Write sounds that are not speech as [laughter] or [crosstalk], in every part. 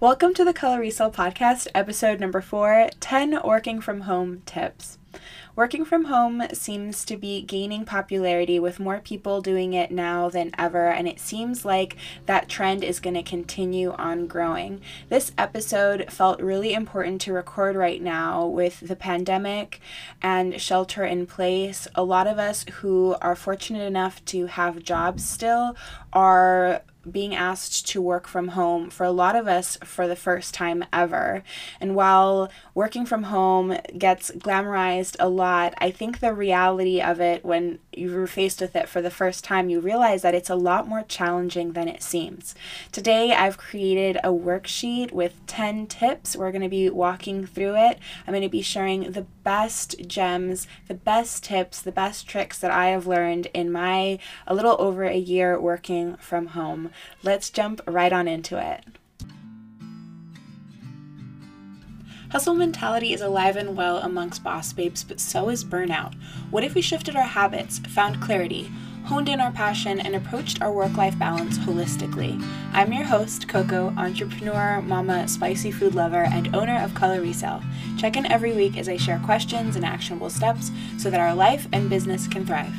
Welcome to the Color Resale Podcast, episode number four 10 Working from Home Tips. Working from home seems to be gaining popularity with more people doing it now than ever, and it seems like that trend is going to continue on growing. This episode felt really important to record right now with the pandemic and shelter in place. A lot of us who are fortunate enough to have jobs still are being asked to work from home for a lot of us for the first time ever. And while working from home gets glamorized a lot, I think the reality of it when you're faced with it for the first time, you realize that it's a lot more challenging than it seems. Today, I've created a worksheet with 10 tips. We're going to be walking through it. I'm going to be sharing the best gems, the best tips, the best tricks that I have learned in my a little over a year working from home. Let's jump right on into it. Hustle mentality is alive and well amongst boss babes, but so is burnout. What if we shifted our habits, found clarity, honed in our passion, and approached our work life balance holistically? I'm your host, Coco, entrepreneur, mama, spicy food lover, and owner of Color Resale. Check in every week as I share questions and actionable steps so that our life and business can thrive.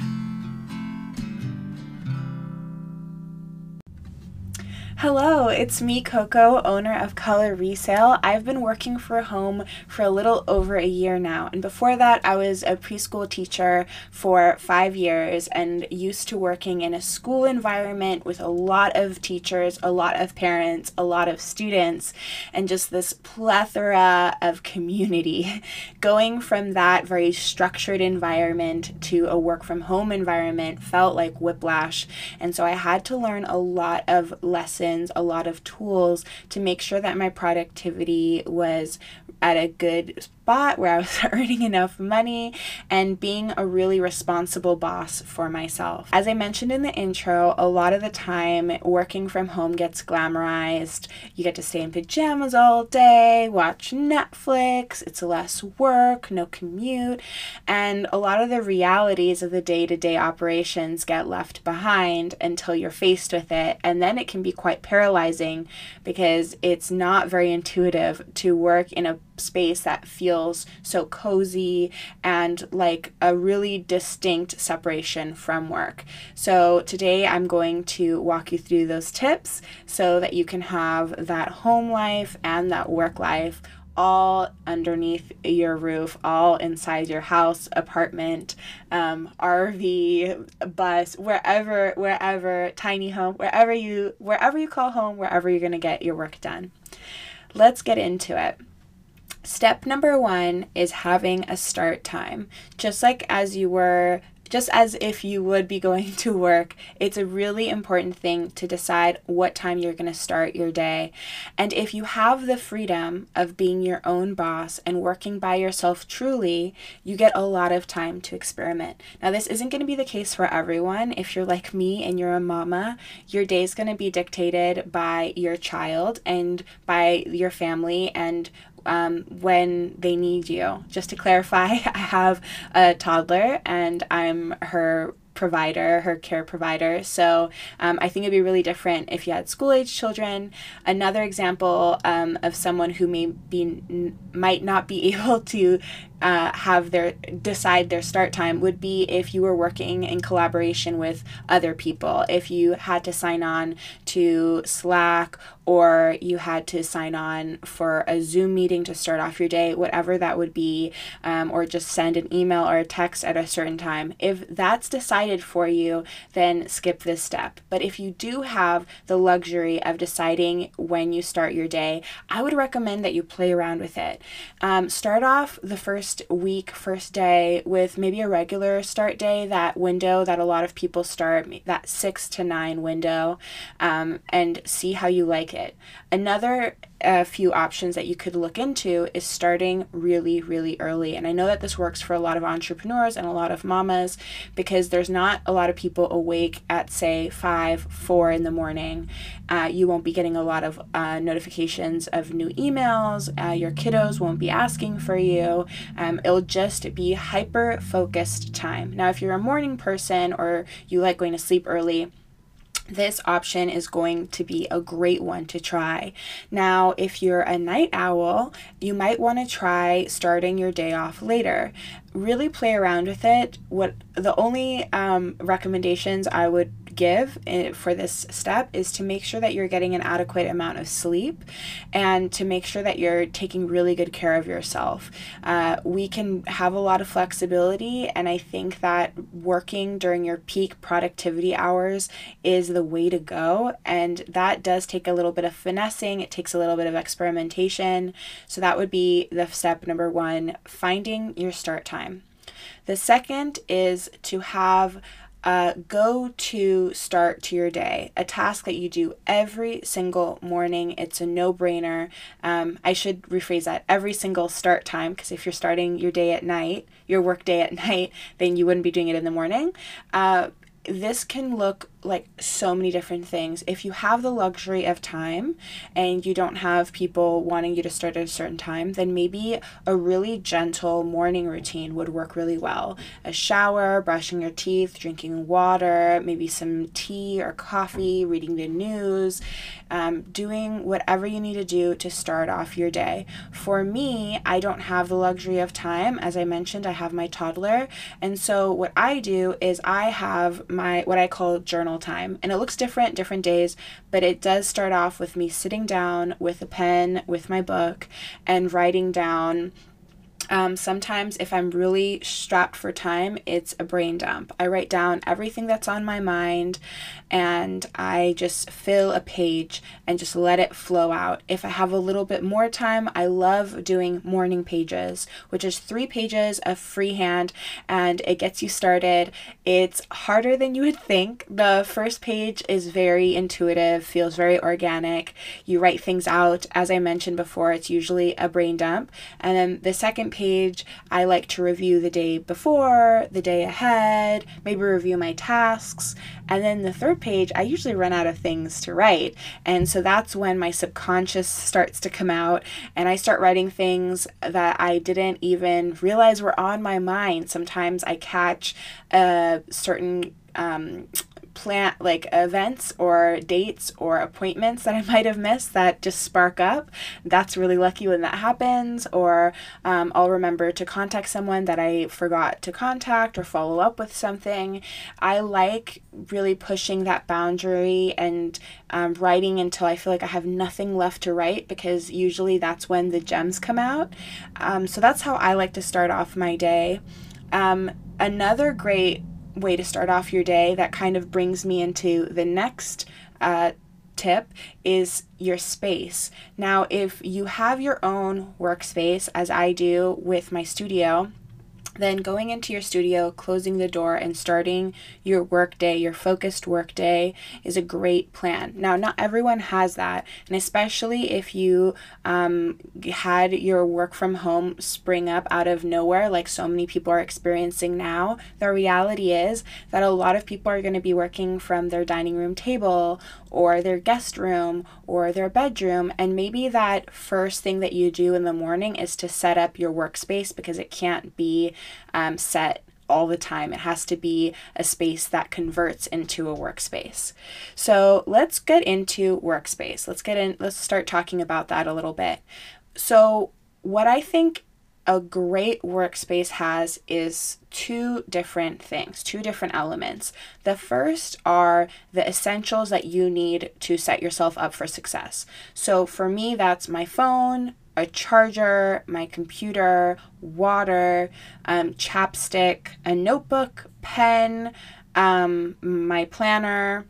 Hello, it's me, Coco, owner of Color Resale. I've been working for home for a little over a year now. And before that, I was a preschool teacher for five years and used to working in a school environment with a lot of teachers, a lot of parents, a lot of students, and just this plethora of community. [laughs] Going from that very structured environment to a work from home environment felt like whiplash. And so I had to learn a lot of lessons a lot of tools to make sure that my productivity was at a good spot where I was [laughs] earning enough money and being a really responsible boss for myself. As I mentioned in the intro, a lot of the time working from home gets glamorized. You get to stay in pajamas all day, watch Netflix, it's less work, no commute, and a lot of the realities of the day to day operations get left behind until you're faced with it. And then it can be quite paralyzing because it's not very intuitive to work in a space that feels so cozy and like a really distinct separation from work. So, today I'm going to walk you through those tips so that you can have that home life and that work life all underneath your roof, all inside your house, apartment, um, RV, bus, wherever, wherever, tiny home, wherever you, wherever you call home, wherever you're gonna get your work done. Let's get into it. Step number one is having a start time. Just like as you were just as if you would be going [laughs] to work, it's a really important thing to decide what time you're going to start your day. And if you have the freedom of being your own boss and working by yourself truly, you get a lot of time to experiment. Now, this isn't going to be the case for everyone. If you're like me and you're a mama, your day is going to be dictated by your child and by your family and um, when they need you. Just to clarify, [laughs] I have a toddler and I'm her provider, her care provider. So um, I think it'd be really different if you had school age children. Another example um, of someone who may be might not be [laughs] able to uh, have their decide their start time would be if you were working in collaboration with other people. If you had to sign on to Slack or you had to sign on for a Zoom meeting to start off your day, whatever that would be, um, or just send an email or a text at a certain time. If that's decided for you, then skip this step. But if you do have the luxury of deciding when you start your day, I would recommend that you play around with it. Um, start off the first first week, first day with maybe a regular start day, that window that a lot of people start, that six to nine window, um, and see how you like it. Another a few options that you could look into is starting really, really early. And I know that this works for a lot of entrepreneurs and a lot of mamas because there's not a lot of people awake at, say, 5, 4 in the morning. Uh, you won't be getting a lot of uh, notifications of new emails. Uh, your kiddos won't be asking for you. Um, it'll just be hyper focused time. Now, if you're a morning person or you like going to sleep early, this option is going to be a great one to try. Now, if you're a night owl, you might want to try starting your day off later. Really play around with it. What the only um, recommendations I would give for this step is to make sure that you're getting an adequate amount of sleep and to make sure that you're taking really good care of yourself. Uh, we can have a lot of flexibility, and I think that working during your peak productivity hours is the way to go. And that does take a little bit of finessing, it takes a little bit of experimentation. So, that would be the step number one finding your start time. The second is to have uh, go to start to your day, a task that you do every single morning. It's a no brainer. Um, I should rephrase that every single start time, because if you're starting your day at night, your work day at [laughs] night, then you wouldn't be doing it in the morning. Uh, this can look like so many different things. If you have the luxury of time and you don't have people wanting you to start at a certain time, then maybe a really gentle morning routine would work really well. A shower, brushing your teeth, drinking water, maybe some tea or coffee, reading the news, um, doing whatever you need to do to start off your day. For me, I don't have the luxury of time. As I mentioned, I have my toddler. And so what I do is I have my what I call journal time. And it looks different different days, but it does start off with me sitting down with a pen, with my book, and writing down um, sometimes, if I'm really strapped for time, it's a brain dump. I write down everything that's on my mind and I just fill a page and just let it flow out. If I have a little bit more time, I love doing morning pages, which is three pages of freehand and it gets you started. It's harder than you would think. The first page is very intuitive, feels very organic. You write things out. As I mentioned before, it's usually a brain dump. And then the second page, I like to review the day before, the day ahead, maybe review my tasks. And then the third page, I usually run out of things to write. And so that's when my subconscious starts to come out and I start writing things that I didn't even realize were on my mind. Sometimes I catch a certain um, plan like events or dates or appointments that I [laughs] might have missed that just spark up. That's really lucky when that happens. Or um, I'll remember to contact someone that I forgot to contact or follow up with something. I like really pushing that boundary and um, writing until I feel like I have nothing left to write because usually that's when the gems come out. Um, so that's how I like to start off my day. Um, another great way to start off your day that kind of brings me into the next uh, tip is your space. Now, if you have your own workspace, as I do with my studio, then going into your studio, closing the door, and starting your work day, your focused work day, is a great plan. Now, not everyone has that, and especially if you um, had your work from home spring up out of nowhere, like so many people are experiencing now, the reality is that a lot of people are going to be working from their dining room table or their guest room or their bedroom, and maybe that first thing that you do in the morning is to set up your workspace because it can't be um, set all the time. It has to be a space that converts into a workspace. So let's get into workspace. Let's get in, let's start talking about that a little bit. So, what I think a great workspace has is two different things, two different elements. The first are the essentials that you need to set yourself up for success. So, for me, that's my phone, a charger, my computer, water, um, chapstick, a notebook, pen, um, my planner,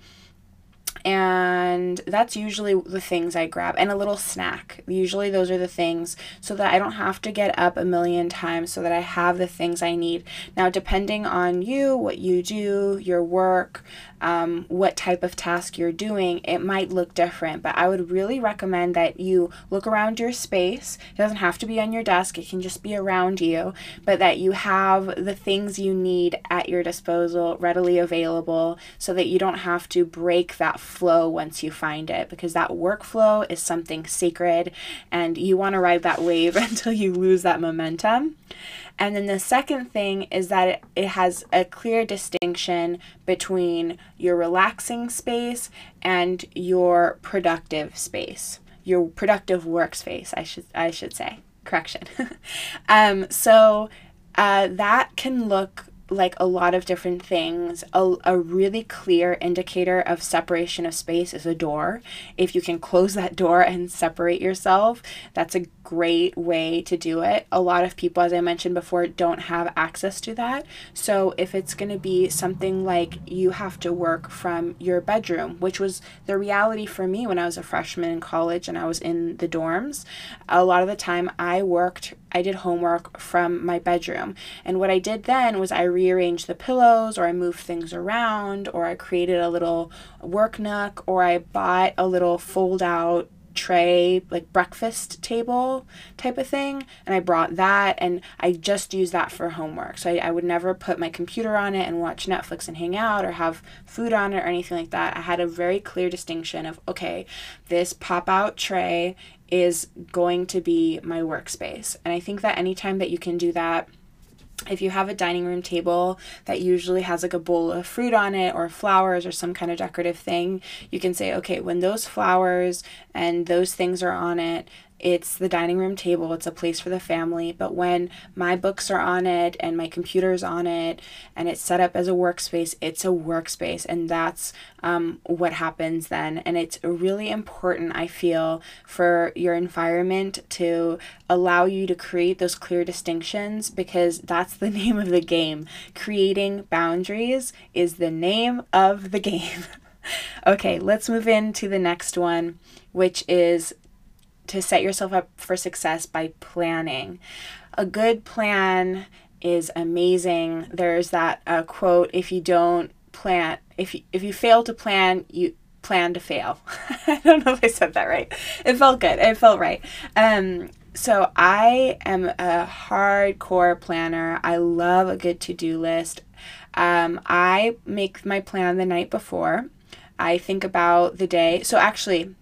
and that's usually the things I grab and a little snack. Usually those are the things so that I don't have to get up a million times so that I have the things I need. Now depending on you, what you do, your work, um, what type of task you're doing, it might look different. But I would really recommend that you look around your space. It doesn't have to be on your desk, it can just be around you, but that you have the things you need at your disposal readily available so that you don't have to break that flow once you find it because that workflow is something sacred and you want to ride that wave [laughs] until you lose that momentum. And then the second thing is that it, has a clear distinction between your relaxing space and your productive space, your productive workspace, I should I should say. Correction. [laughs] um, so uh, that can look like a lot of different things. A, a really clear indicator of separation of space is a door. If you can close that door and separate yourself, that's a great way to do it. A lot of people, as I mentioned before, don't have access to that. So if it's going to be something like you have to work from your bedroom, which was the reality for me when I was a freshman in college and I was in the dorms, a lot of the time I worked, I did homework from my bedroom. And what I did then was I rearranged the pillows or I moved things around or I created a little work nook or I bought a little fold out tray, like breakfast table type of thing. And I brought that and I just used that for homework. So I, I would never put my computer on it and watch Netflix and hang out or have food on it or anything like that. I had a very clear distinction of okay, this pop out tray is going to be my workspace. And I think that anytime that you can do that, if you have a dining room table that usually has like a bowl of fruit on it or flowers or some kind of decorative thing, you can say, okay, when those flowers and those things are on it, it's the dining room table, it's a place for the family. But when my books are on it and my computer's on it and it's set up as a workspace, it's a workspace. And that's um, what happens then. And it's really important, I feel, for your environment to allow you to create those clear distinctions because that's the [laughs] name of the game. Creating boundaries is the name of the [laughs] game. okay, let's move into the next one, which is to set yourself up for success by planning. A good plan is amazing. There's that uh, quote if you don't plan, if you, if you fail to plan, you plan to fail. [laughs] I don't know if I said that right. It felt good. It felt right. Um, so I am a hardcore planner. I love a good to do list. Um, I make my plan the night before. I think about the day. So actually,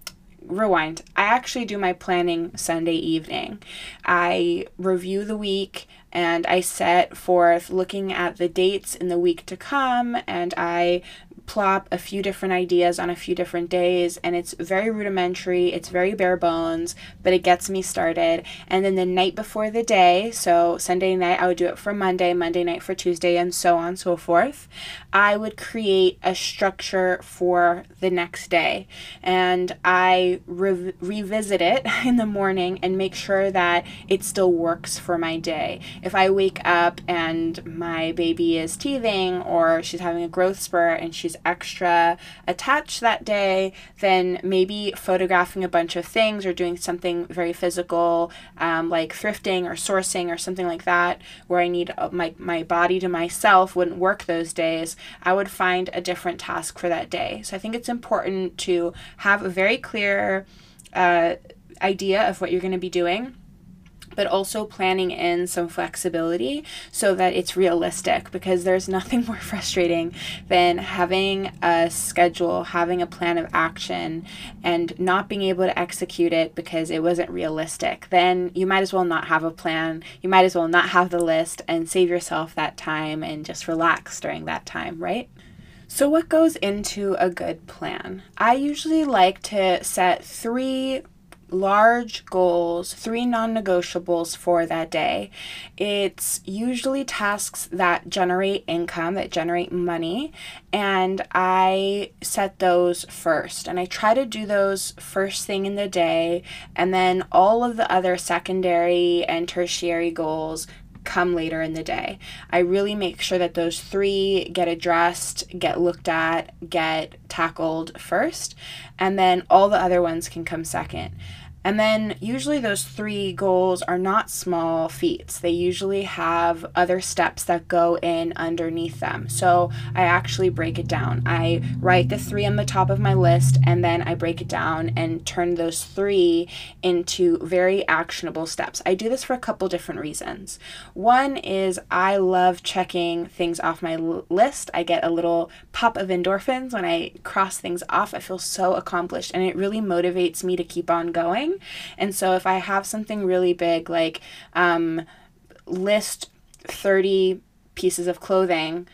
rewind. I actually do my planning Sunday evening. I review the week and I set forth looking at the dates in the week to come and I plop a few different ideas on a few different days and it's very rudimentary it's very bare bones but it gets me started. And then the night before the day so sunday night i would do it for monday monday night for tuesday and so on and so forth i would create a structure for the next day. And i re- revisit it [laughs] in the morning and make sure that it still works for my day. If i wake up and my baby is teething or she's having a growth spurt and she's extra attached that day, then maybe photographing a bunch of things or doing something very physical, um, like thrifting or sourcing or something like that, where I need uh, my, my body to myself wouldn't work those days, I would find a different task for that day. So I think it's important to have a very clear uh, idea of what you're going to be doing but also planning in some flexibility so that it's realistic because there's nothing [laughs] more frustrating than having a schedule, having a plan of action, and not being able to execute it because it wasn't realistic. Then you might as well not have a plan. You might as well not have the list and save yourself that time and just relax during that time, right? So, what goes into a good plan? I usually like to set three large goals, three non negotiables for that day. It's usually tasks that generate income, that generate money, and I set those first. And I try to do those first thing in the day, and then all of the other secondary and tertiary goals come later in the day. I really make sure that those three get addressed, get looked at, get tackled first, and then all the other ones can come second. And then usually those three goals are not small feats. They usually have other steps that go in underneath them. So I actually break it down. I write the three on the top of my list and then I break it down and turn those three into very actionable steps. I do this for a couple different reasons. One is I love checking things off my list. I get a little pop of endorphins when I cross things off. I feel so accomplished and it really motivates me to keep on going. And so if I have something really big like um, list 30 pieces of clothing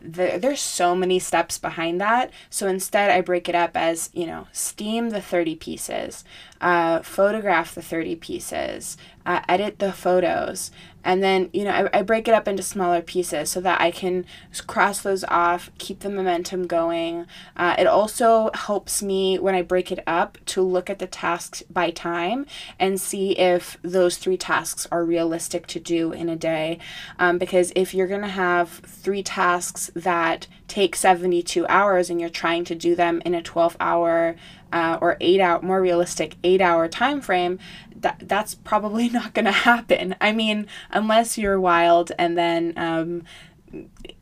the, there's so many steps behind that. So instead, I break it up as, you know, steam the 30 pieces, uh, photograph the 30 pieces, uh, edit the photos, and then you know I, I break it up into smaller pieces so that i can cross those off keep the momentum going. Uh, it also helps me when i break it up to look at the tasks by time and see if those three tasks are realistic to do in a day. Um, because if you're going to have three tasks that take 72 hours and you're trying to do them in a 12 hour uh, or eight hour more realistic eight hour time frame that that's probably [laughs] not going to happen i mean unless you're wild and then um,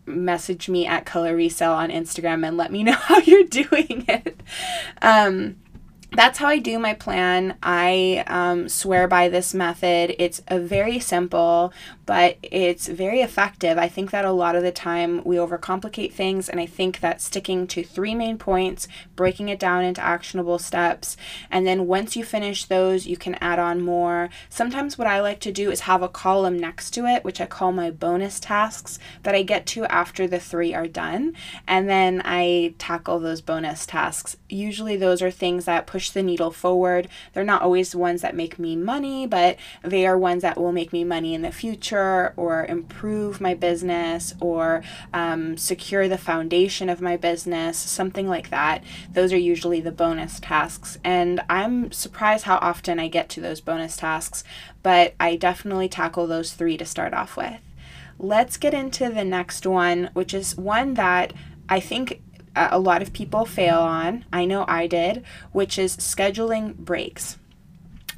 message me at color resale on instagram and let me [laughs] know how you're doing it um, that's how I do my plan. I um, swear by this method. It's a very simple, but it's very effective. I think that a lot of the time we overcomplicate things, and I think that sticking to three main points, breaking it down into actionable steps, and then once you finish those, you can add on more. Sometimes what I like to do is have a column next to it, which I call my bonus tasks that I get to after the three are done, and then I tackle those bonus tasks. Usually, those are things that push the needle forward. They're not always ones that make me money, but they are ones that will make me money in the future or improve my business or um, secure the foundation of my business, something like that. Those are usually the bonus tasks. And I'm surprised how often I get to those bonus tasks, but I definitely tackle those three to start off with. Let's get into the next one, which is one that I think a lot of people fail on. I know I did, which is scheduling breaks.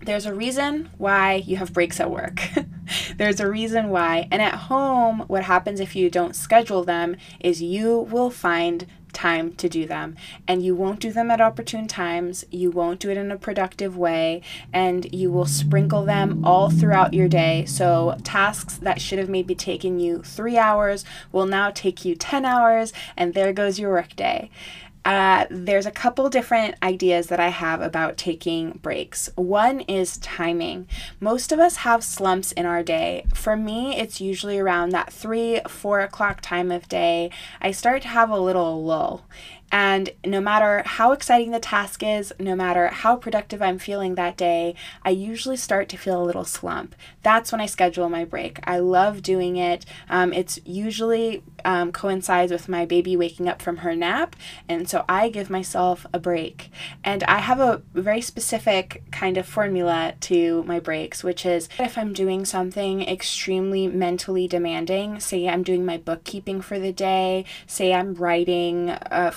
There's a reason why you have breaks at work. [laughs] There's a reason why. And at home, what happens if you don't schedule them is you will find time to do them. And you won't do them at opportune times, you won't do it in a productive way, and you will sprinkle them all throughout your day. So, tasks that should have maybe taken you three hours will now take you 10 hours, and there goes your workday. Uh, there's a couple different ideas that I have about taking breaks. One is timing. Most of us have slumps in our day. For me, it's usually around that three, four o'clock time of day. I start to have a little lull. And no matter how exciting the task is, no matter how productive I'm feeling that day, I usually start to feel a little slump. That's when I schedule my break. I love doing it. Um, it's usually um, coincides with my baby waking up from her nap, and so I give myself a break. And I have a very specific kind of formula to my breaks, which is if I'm doing something extremely mentally demanding, say I'm doing my bookkeeping for the day, say I'm writing uh,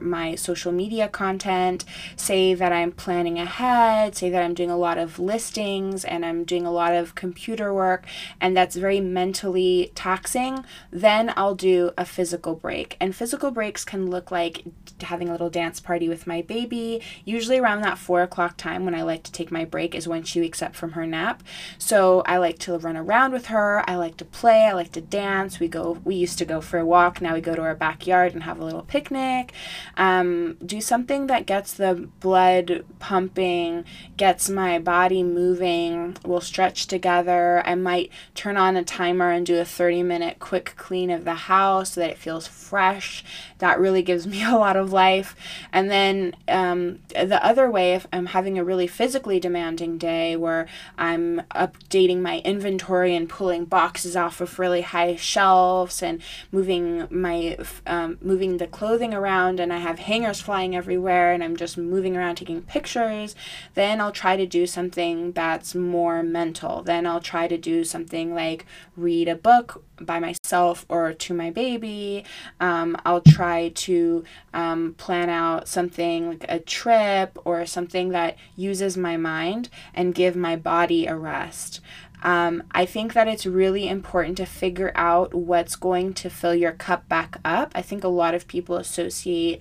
my social media content, say that I'm planning ahead, say that I'm doing a lot of listings and I'm doing a lot of computer work, and that's very mentally taxing, then I'll do a physical break. And physical breaks can look like having a little dance party with my baby. Usually around that four o'clock time when I like to take my break is when she wakes up from her nap. So I like to run around with her. I like to play. I like to dance. We go. We used to go for a walk. Now we go to our backyard and have a little picnic. Um, do something that gets the blood pumping, gets my body moving. We'll stretch together. I might turn on a timer and do a 30 minute quick clean of the house so that it feels fresh. That really gives [laughs] me a lot of life. And then um, the other way, if I'm having a really physically demanding day where I'm updating my inventory and pulling boxes off of really high shelves and moving my um, moving the clothing around and I have hangers flying everywhere and I'm just moving around taking pictures, then I'll try to do something that's more mental. Then I'll try to do something like read a book by myself or to my baby. Um, I'll try to um, plan out something like a trip or something that uses my mind and give my body a rest. Um, I think that it's really important to figure out what's going to fill your cup back up. I think a lot of people associate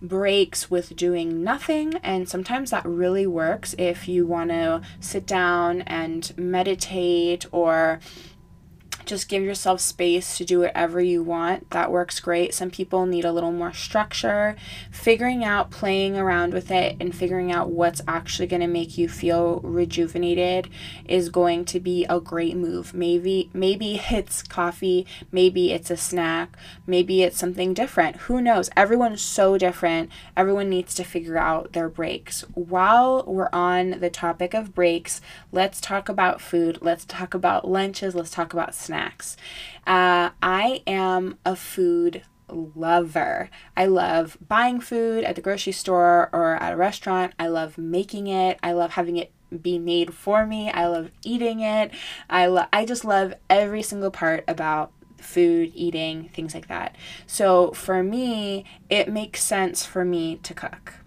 breaks with doing nothing, and sometimes that really works if you want to sit down and meditate or just give yourself space to do whatever you want. That works great. Some people need a little more structure. Figuring out, playing around with it, and figuring out what's actually going to make you feel rejuvenated is going to be a great move. Maybe maybe it's coffee, maybe it's a snack, maybe it's something different. Who knows? Everyone's so different. Everyone needs to figure out their breaks. While we're on the topic of breaks, let's talk about food. Let's talk about lunches. Let's talk about snacks snacks. Uh, I am a food lover. I love buying food at the grocery store or at a restaurant. I love making it. I love having it be made for me. I love eating it. I lo- I just love every single part about food, eating, things like that. So for me, it makes sense for me to cook.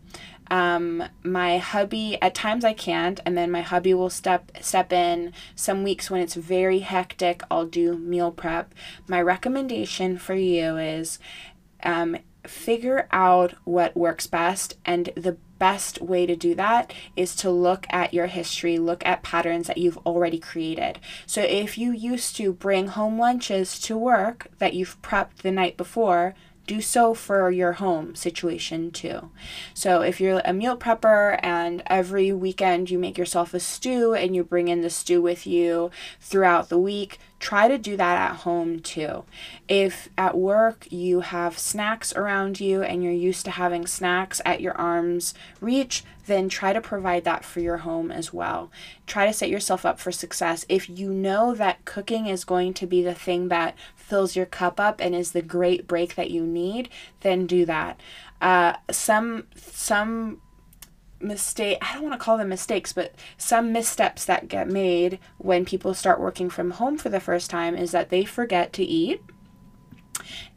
Um, my hubby at times I can't, and then my hubby will step step in. Some weeks when it's very hectic, I'll do meal prep. My recommendation for you is um, figure out what works best, and the best way to do that is to look at your history, look at patterns that you've already created. So if you used to bring home lunches to work that you've prepped the night before, do so for your home situation too. So if you're a meal prepper and every weekend you make yourself a stew and you bring in the stew with you throughout the week, try to do that at home too. If at work you have snacks around you and you're used to having snacks at your arm's reach, then try to provide that for your home as well. Try to set yourself up for success. If you know that cooking is going to be the thing that fills your cup up and is the great break that you need, then do that. Uh, some some mistake I don't want to call them mistakes, but some missteps that get made when people start working from home for the first time is that they forget to eat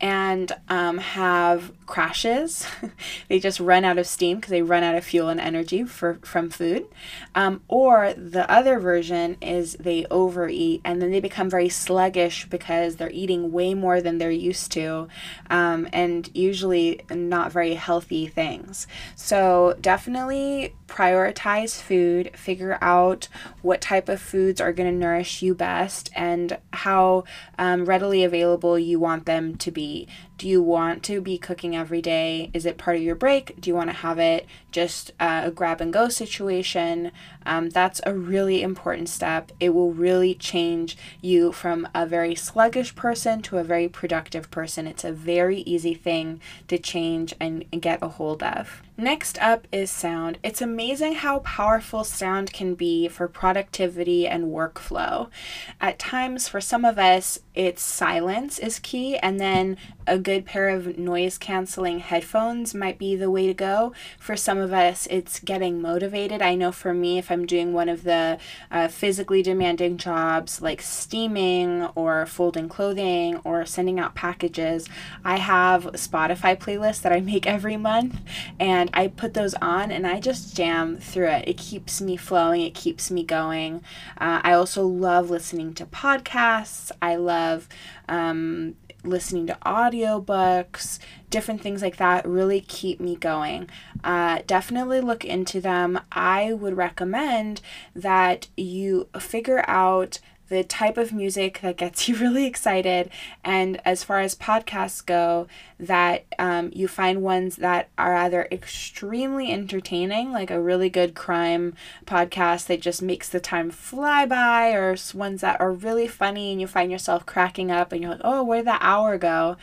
and um, have crashes. [laughs] they just run out of steam because they run out of fuel and energy for, from food. Um, or the other version is they overeat and then they become very sluggish because they're eating way more than they're used to um, and usually not very healthy things. So definitely prioritize food, figure out what type of foods are going to nourish you best and how um, readily available you want them to be be do you want to be cooking every day? Is it part of your break? Do you want to have it just uh, a grab and go situation? Um, that's a really important step. It will really change you from a very sluggish person to a very productive person. It's a very easy thing to change and get a hold of. Next up is sound. It's amazing how powerful sound can be for productivity and workflow. At times, for some of us, it's silence is key, and then a good pair of noise canceling headphones might be the way to go. For some of us, it's getting motivated. I know for me, if I'm doing one of the uh, physically demanding jobs like steaming or folding clothing or sending out packages, I have Spotify playlists that I make [laughs] every month, and I put those on and I just jam through it. It keeps me flowing, it keeps me going. Uh, I also love listening to podcasts. I love um, listening to audiobooks, different things like that really keep me going. Uh, definitely look into them. I would recommend that you figure out the type of music that gets [laughs] you really excited. And as far as podcasts go, that um, you find ones that are either extremely entertaining, like a really good crime podcast that just makes the time fly by, or ones that are really funny and you find yourself cracking up and you're like, oh, where did that hour go?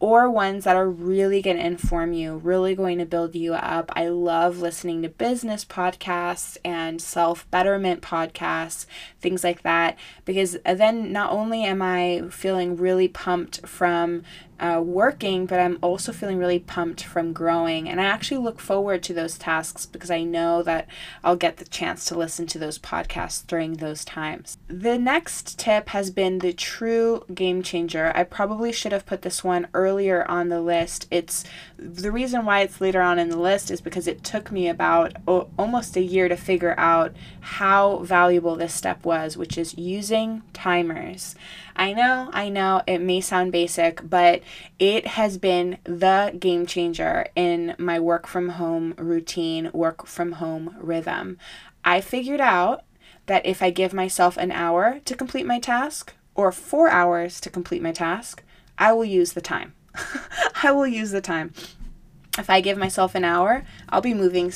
Or ones that are really going to inform you, really going to build you up. I love listening to business podcasts and self betterment podcasts, things like that, because then not only am I feeling really pumped from uh, working, but I'm also feeling really pumped from growing. And I actually look forward to those tasks because I know that I'll get the chance to listen to those podcasts during those times. The next tip has been the true game changer. I probably should have put this one earlier on the list. It's the reason why it's later on in the list is because it took me about o- almost a year to figure out how valuable this step was, which is using timers. I know, I know it may sound basic, but it has been the game changer in my work from home routine, work from home rhythm. I figured out that if I give myself an hour to complete my task, or four hours to complete my task, I will use the time. [laughs] I will use the time. If I give myself an hour, I'll be moving.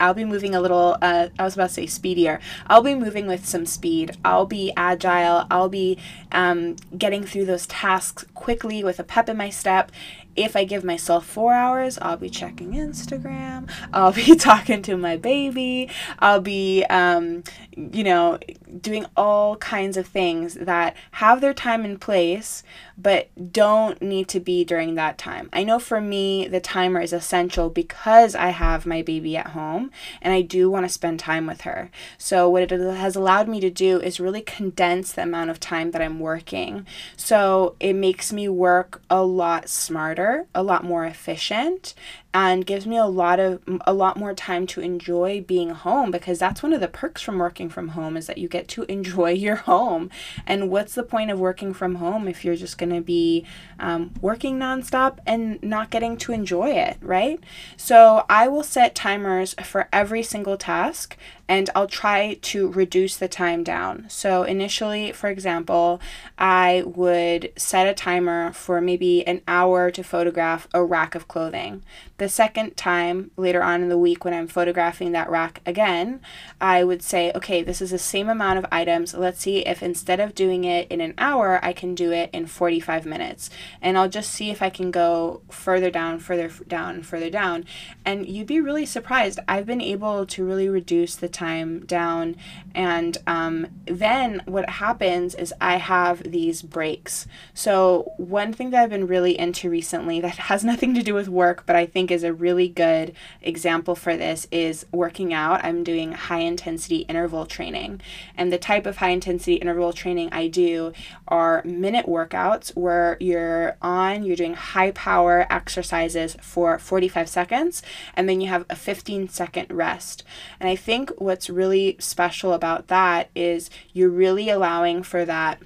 I'll be moving a little. Uh, I was about to say speedier. I'll be moving with some speed. I'll be agile. I'll be um, getting through those tasks quickly with a pep in my step, if I give myself four hours, I'll be checking Instagram. I'll be [laughs] talking to my baby. I'll be, um, you know, doing all kinds of things that have their time and place, but don't need to be during that time. I know for me, the timer is essential because I have my baby at home and I do want to spend time with her. So, what it has allowed me to do is really condense the amount of time that I'm working. So, it makes me work a lot smarter, a lot more efficient, and gives me a lot of a lot more time to enjoy being home because that's one of the perks from working from home is that you get to [laughs] enjoy your home. And what's the point of working from home if you're just going to be um, working nonstop and not getting to enjoy it right? So i will set timers for every single task and I'll try to reduce the time down. So, initially, for example, I would set a timer for maybe an hour to photograph a rack of clothing. The second time, later on in the week, when I'm photographing that rack again, I would say, okay, this is the same amount of items. Let's see if instead of doing it in an hour, I can do it in 45 minutes. And I'll just see if I can go further down, further down, further down. And you'd be really surprised. I've been able to really reduce the time down. And um, then what happens is I have these breaks. So, one thing that I've been really into recently that [laughs] has nothing to do with work, but I think is a really good example for this is working out. I'm doing high intensity interval training. And the type of high intensity interval training I do are minute workouts where you're on, you're doing high power exercises for 45 seconds, and then you have a 15 second rest. And I think what's really special about that is you're really allowing for that.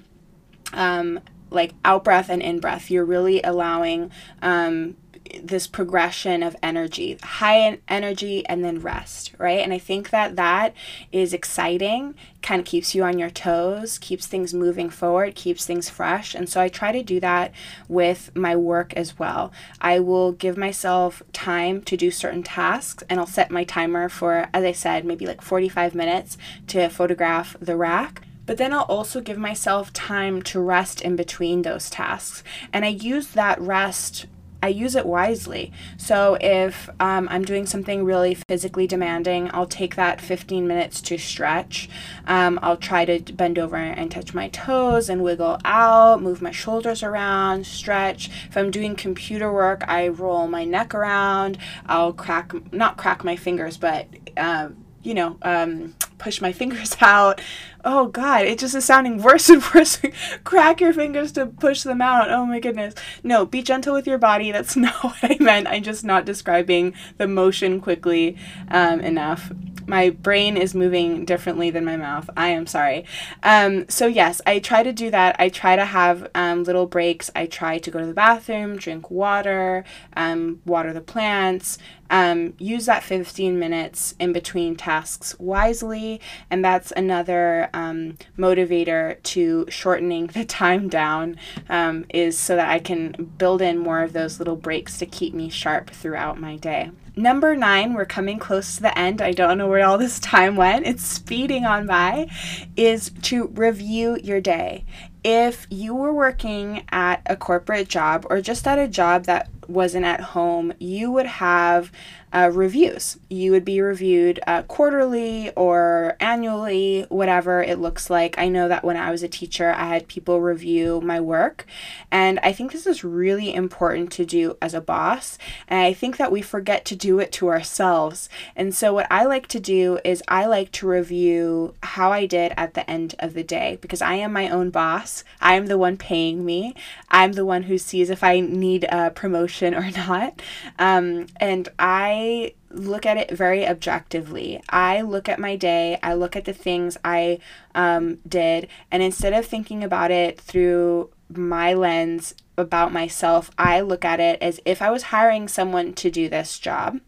Um, like out breath and in breath. You're really allowing um, this progression of energy high energy and then rest right? And i think that that is exciting kind of keeps you on your toes keeps things moving forward keeps things fresh. And so i try to do that with my work as well. I will give myself time to do certain tasks and i'll set my timer for as i said maybe like 45 minutes to photograph the rack. But then I'll also give myself time to rest in between those tasks. And I use that rest I use it wisely. So if um, I'm doing something really physically demanding, I'll take that 15 minutes to stretch. Um, I'll try to bend over and touch my toes and wiggle out, move my shoulders around, stretch. If I'm doing computer work, I roll my neck around. I'll crack, not crack my fingers, but uh, you know, um, push my [laughs] fingers out. Oh God, it just is sounding worse and [laughs] worse. Crack your fingers to push them out. Oh my goodness. No, be gentle with your body. That's [laughs] not what I meant. I'm just not describing the motion quickly um, enough my brain is moving differently than my mouth. I am sorry. Um, so, yes, I try to do that. I try to have um, little breaks. I try to go to the bathroom, drink water, um, water the plants, um, use that 15 minutes in between tasks wisely. And that's another um, motivator to shortening [laughs] the time down, um, is so that I can build in more of those little breaks to keep me sharp throughout my day. Number nine, we're coming close to the end. I don't know where all this time went. It's speeding on by. Is to review your day. If you were working at a corporate job or just at a job that wasn't at home, you would have uh, reviews. You would be reviewed uh, quarterly or annually, whatever it looks like. I know that when I was a teacher, I had people review my work, and I think this is really important to do as a boss. And I think that we forget to do it to ourselves. And so, what I like to do is I like to review how I did at the end of the day because I am my own boss. I am the one paying me, I'm the one who sees if I need a promotion or [laughs] not. Um, and I I look at it very objectively. I look at my day, I look at the things I um, did, and instead of thinking about it through my lens about myself, I look at it as if I was hiring someone to do this job,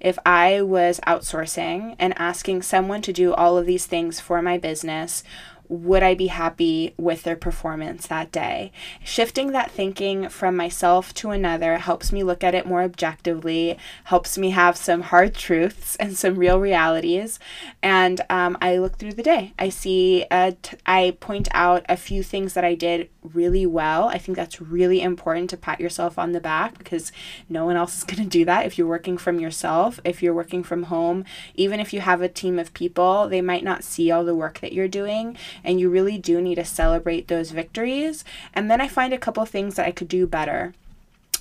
if I was outsourcing and asking someone to do all of these things for my business, would I be happy with their performance that day? Shifting that thinking from myself to another helps me look at it more objectively, helps me have some hard truths and some real realities. And um, I look through the day. I see, I point out a few things that I did really well. I think that's really important to pat yourself on the back because no one else is [laughs] going to do that if you're working from yourself, if you're working from home. Even if you have a team of people, they might not see all the work that you're doing, and you really do need to celebrate those victories. And then I find a couple things that I could do better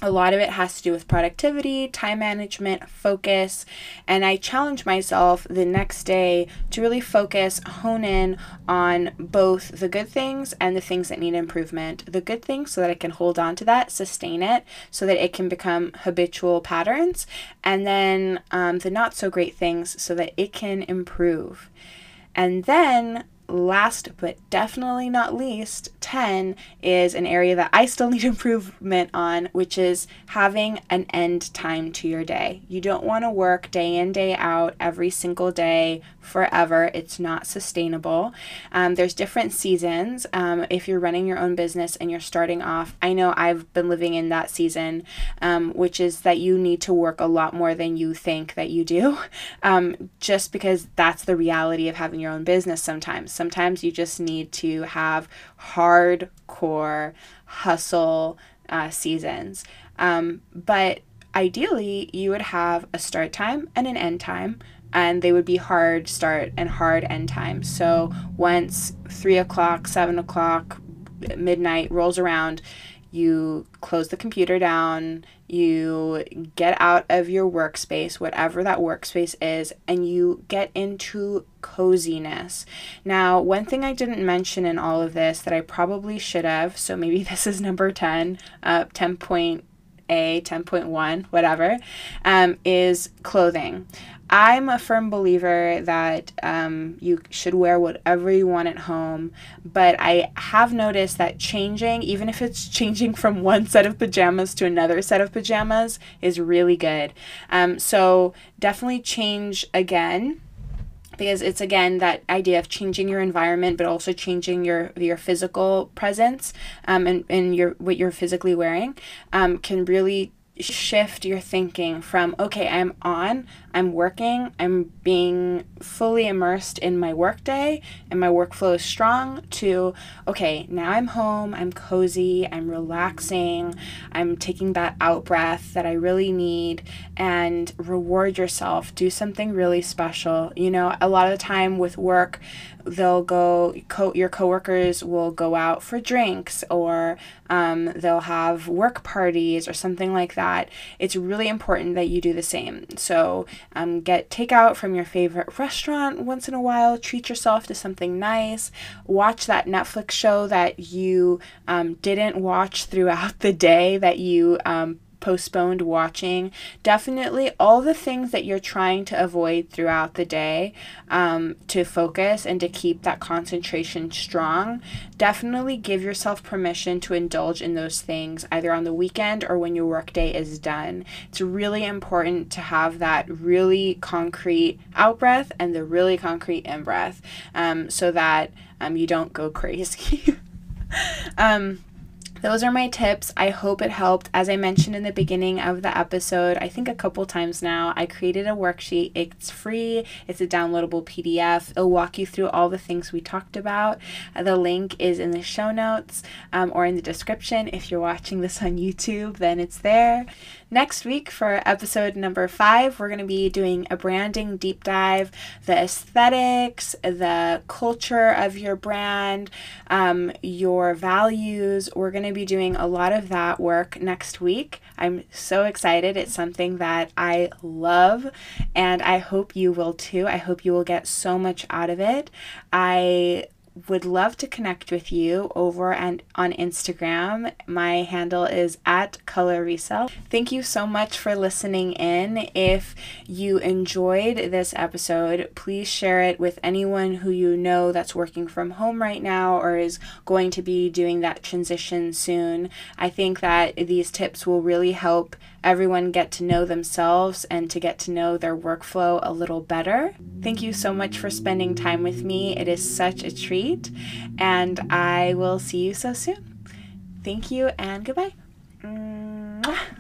a lot of it has to do with productivity, time management, focus, and I challenge myself the next day to really focus, hone in on both the good things and the things that need improvement. The good things so that I can hold on to that, sustain it, so that it can become habitual patterns, and then um, the not so great things so that it can improve. And then last but definitely not least, 10 is an area that I still [laughs] need improvement on, which is having an end time to your day. You don't want to work day in, day out, every single day forever. It's not sustainable. Um, there's different seasons. Um, if you're running your own business and you're starting off, I know I've been living in that season, um, which is that you need to work a lot more than you think that you do, [laughs] um, just because that's the reality of having your own business sometimes Sometimes you just need to have hardcore hustle uh, seasons. Um, but ideally, you would have a start time and an end time and they would be hard start and hard end times. So once three o'clock, seven o'clock, midnight rolls around, you close the computer down, you get out of your workspace, whatever that workspace is, and you get into coziness. Now, one thing I didn't mention in all of this that I probably should have, so maybe [laughs] this is number 10, uh, 10 point A, 10.1, whatever, um, is clothing. I'm a firm believer that um, you should wear whatever you want at home, but I have noticed that changing, even if it's changing from [laughs] one set of pajamas to another set of pajamas, is really good. Um, so definitely change again because it's again that idea of changing your environment but also changing your your physical presence um, and, and your what you're physically wearing um, can really shift your thinking from okay i'm on i'm working i'm being fully immersed in my workday and my workflow is strong to okay now i'm home i'm cozy i'm relaxing i'm taking that out breath that i really need and reward yourself do something really special. You know a lot of the time with work they'll go co- your coworkers will go out for drinks or um, they'll have work parties or something like that. It's really important that you do the same. So um, get takeout from your favorite restaurant once in a while. Treat yourself to something nice. Watch that netflix show that you um, didn't watch throughout [laughs] the day that you um, postponed watching. Definitely all the things that you're trying to avoid throughout the day um, to focus and to keep that concentration strong. Definitely give yourself permission to indulge in those things either on the weekend or when your workday is done. It's really important to have that really concrete out breath and the really concrete in breath um, so that um, you don't go [laughs] crazy. um, those are my tips. I hope it helped. As I mentioned in the beginning of the episode, I think a couple times now, I created a worksheet. It's free, it's a downloadable PDF. It'll walk you through all the things we talked about. Uh, the link is in the show notes um, or in the description. If you're watching this on [laughs] YouTube, then it's there. Next week, for episode number five, we're going to be doing a branding deep dive, the aesthetics, the culture of your brand, um, your values. We're going to be doing a lot of that work next week. I'm so excited. It's something that I love, and I hope you will too. I hope you will get so much out of it. I would love to connect with you over and on Instagram. My handle is at Color Resell. Thank you so much for listening in. If you enjoyed this episode, please share it with anyone who you know that's working from home right now or is going to be doing that transition soon. I think that these tips will really help everyone get to know themselves and to get to know their workflow a little better. Thank you so much for spending time with me. It is such a treat, and I will see you so soon. Thank you and goodbye. Mwah.